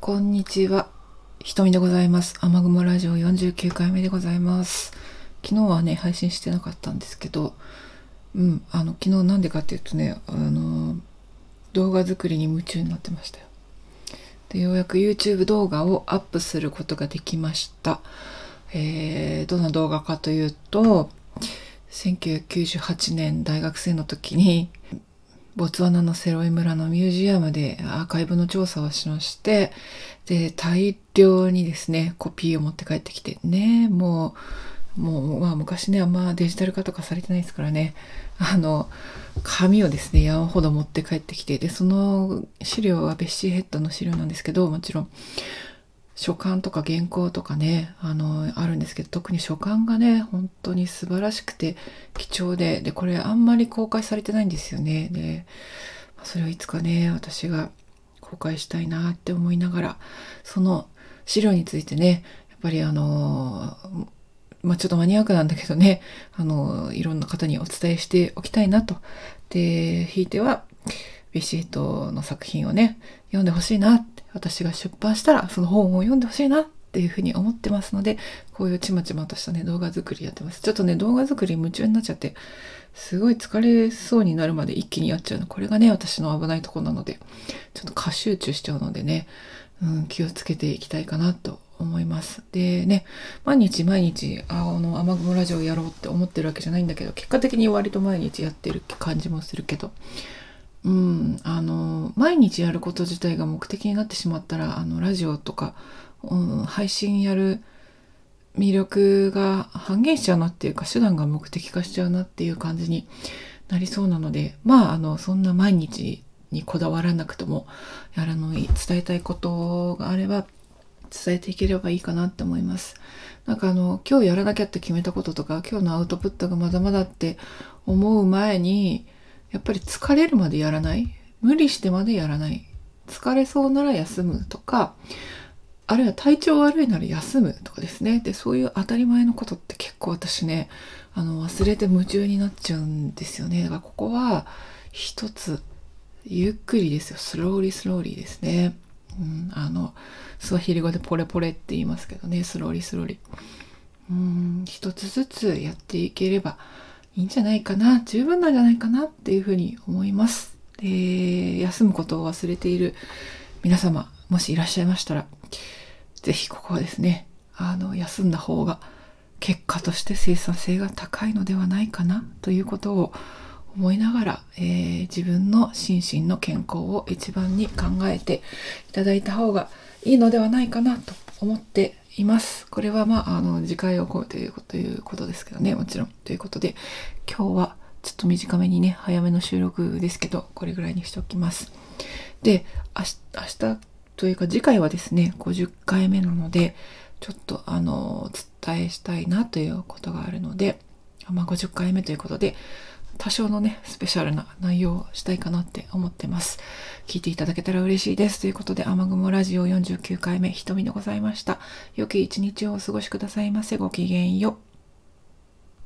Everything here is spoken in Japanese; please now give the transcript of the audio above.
こんにちは。ひとみでございます。雨雲ラジオ49回目でございます。昨日はね、配信してなかったんですけど、うん、あの、昨日なんでかっていうとね、あの、動画作りに夢中になってましたよ。で、ようやく YouTube 動画をアップすることができました。えー、どんな動画かというと、1998年大学生の時に、ボツワナのセロイ村のミュージアムでアーカイブの調査をしまして、で、大量にですね、コピーを持って帰ってきてね、もう、もう、まあ昔ね、あんまデジタル化とかされてないですからね、あの、紙をですね、山ほど持って帰ってきて、で、その資料はベッシーヘッドの資料なんですけど、もちろん、書簡とか原稿とかね、あの、あるんですけど、特に書簡がね、本当に素晴らしくて貴重で、で、これあんまり公開されてないんですよね。で、それをいつかね、私が公開したいなって思いながら、その資料についてね、やっぱりあの、まあ、ちょっとマニアックなんだけどね、あの、いろんな方にお伝えしておきたいなと。で、ひいては、ビシートの作品をね、読んでほしいなっ、私が出版したらその本を読んでほしいなっていうふうに思ってますので、こういうちまちまとしたね、動画作りやってます。ちょっとね、動画作り夢中になっちゃって、すごい疲れそうになるまで一気にやっちゃうの。これがね、私の危ないとこなので、ちょっと過集中しちゃうのでね、うん、気をつけていきたいかなと思います。でね、毎日毎日、あの、雨雲ラジオやろうって思ってるわけじゃないんだけど、結果的に割と毎日やってる感じもするけど、うん、あの、毎日やること自体が目的になってしまったら、あの、ラジオとか、うん、配信やる魅力が半減しちゃうなっていうか、手段が目的化しちゃうなっていう感じになりそうなので、まあ、あの、そんな毎日にこだわらなくとも、やらの伝えたいことがあれば、伝えていければいいかなって思います。なんかあの、今日やらなきゃって決めたこととか、今日のアウトプットがまだまだって思う前に、やっぱり疲れるまでやらない？無理してまでやらない？疲れそうなら休むとか、あるいは体調悪いなら休むとかですね。で、そういう当たり前のことって結構私ね、あの、忘れて夢中になっちゃうんですよね。だからここは一つ、ゆっくりですよ。スローリースローリーですね。うん、あの、スワヒリ語でポレポレって言いますけどね、スローリースローリー。うん、一つずつやっていければいいんじゃないかな、十分なんじゃないかなっていうふうに思います。で、休むことを忘れている皆様、もしいらっしゃいましたら、ぜひここはですね、あの、休んだ方が結果として生産性が高いのではないかなということを思いながら、えー自分の心身の健康を一番に考えていただいた方がいいのではないかなと思っています。これはまあ、あの、次回を超えているということですけどね、もちろん。ということで、今日はちょっと短めにね、早めの収録ですけど、これぐらいにしておきます。で、明日、明日というか次回はですね、50回目なので、ちょっとあの、伝えしたいなということがあるので、まあ50回目ということで、多少のね、スペシャルな内容をしたいかなって思ってます。聞いていただけたら嬉しいです。ということで、雨雲ラジオ49回目、瞳でございました。良き一日をお過ごしくださいませ。ごきげんよう。